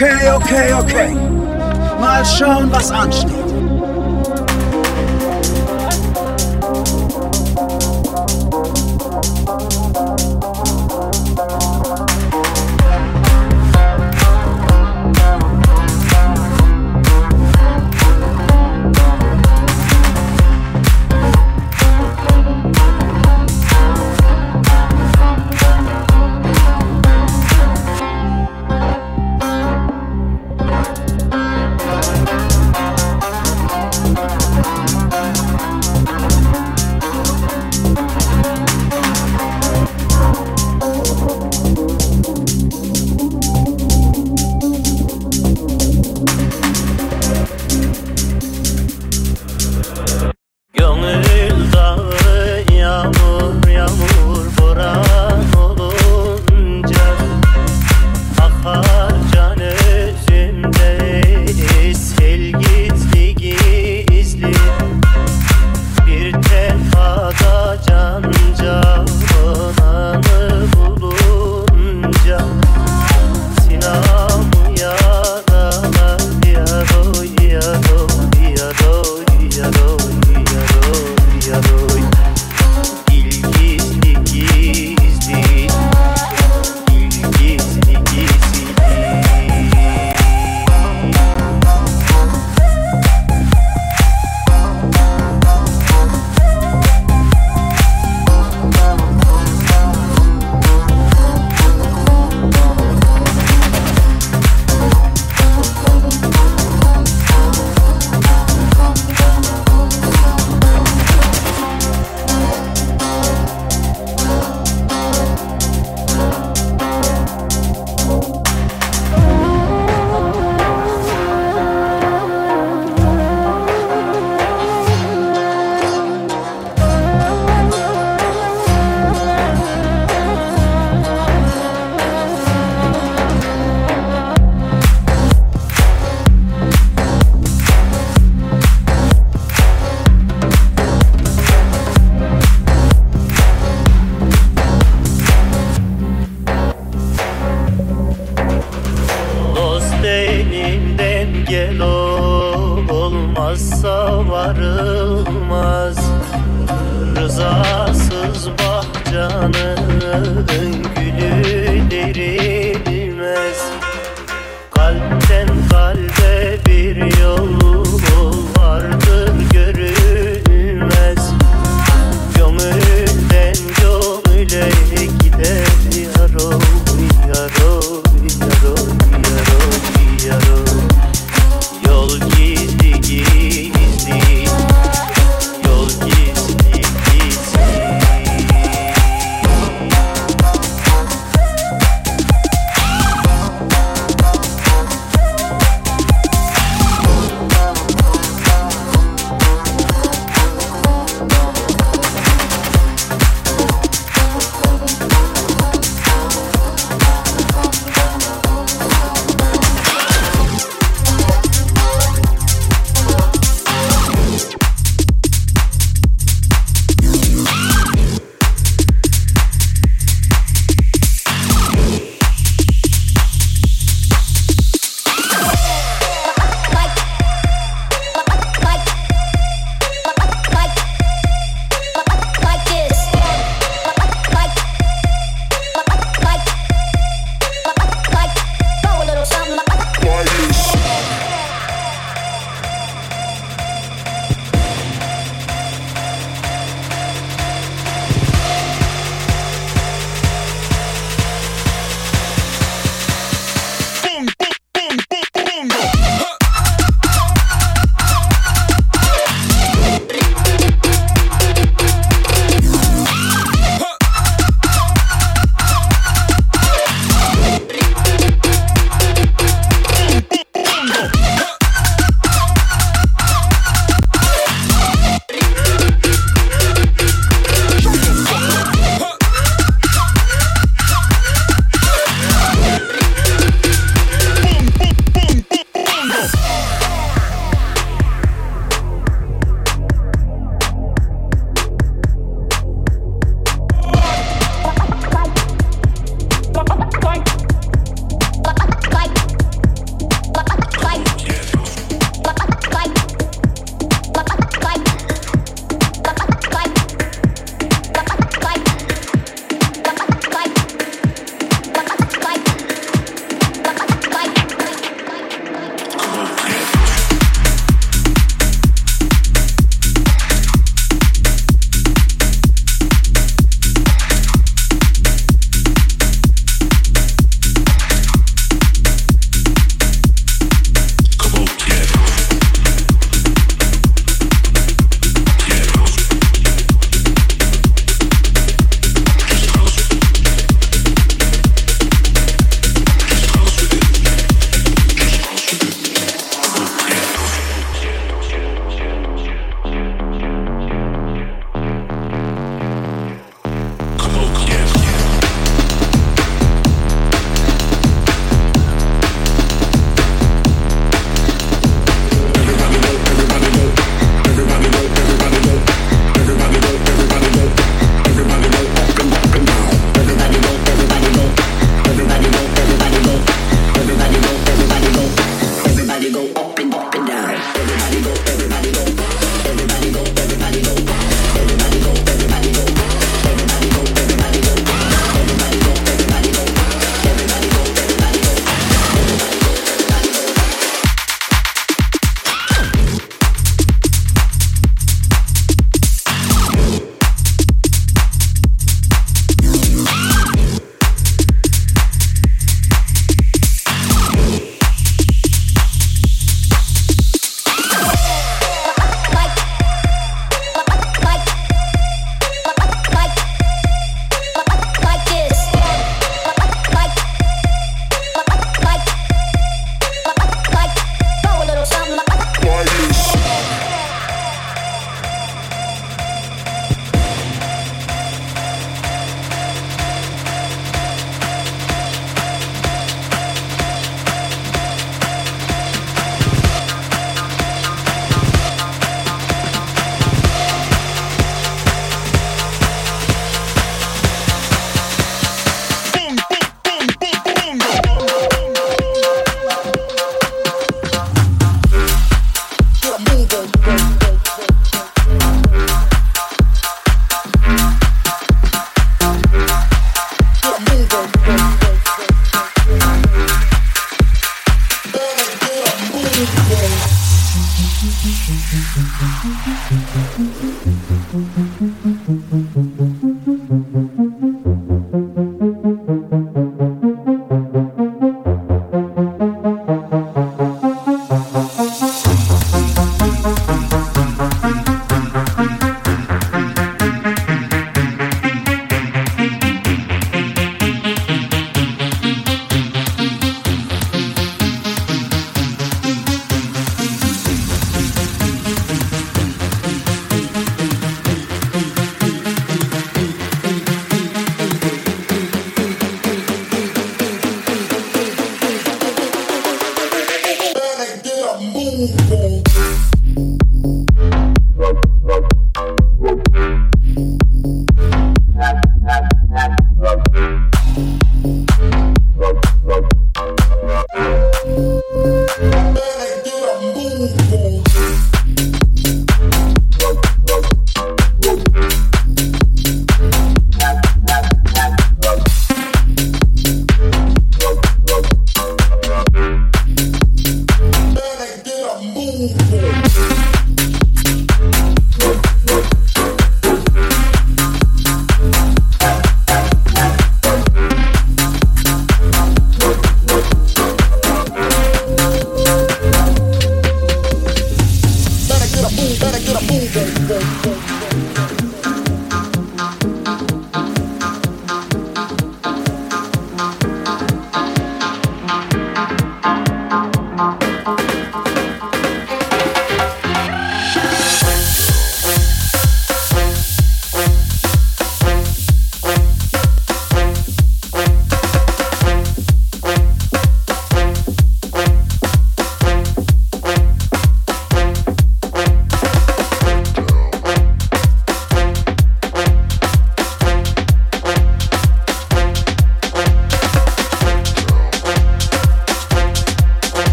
Okay, okay, okay. Mal schauen, was ansteht.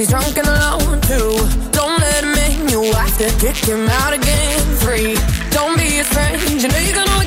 he's drunk and alone too. Don't let him in, you have to kick him out again. Three, don't be his friend, you know you're gonna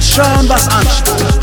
schauen, was ansteht.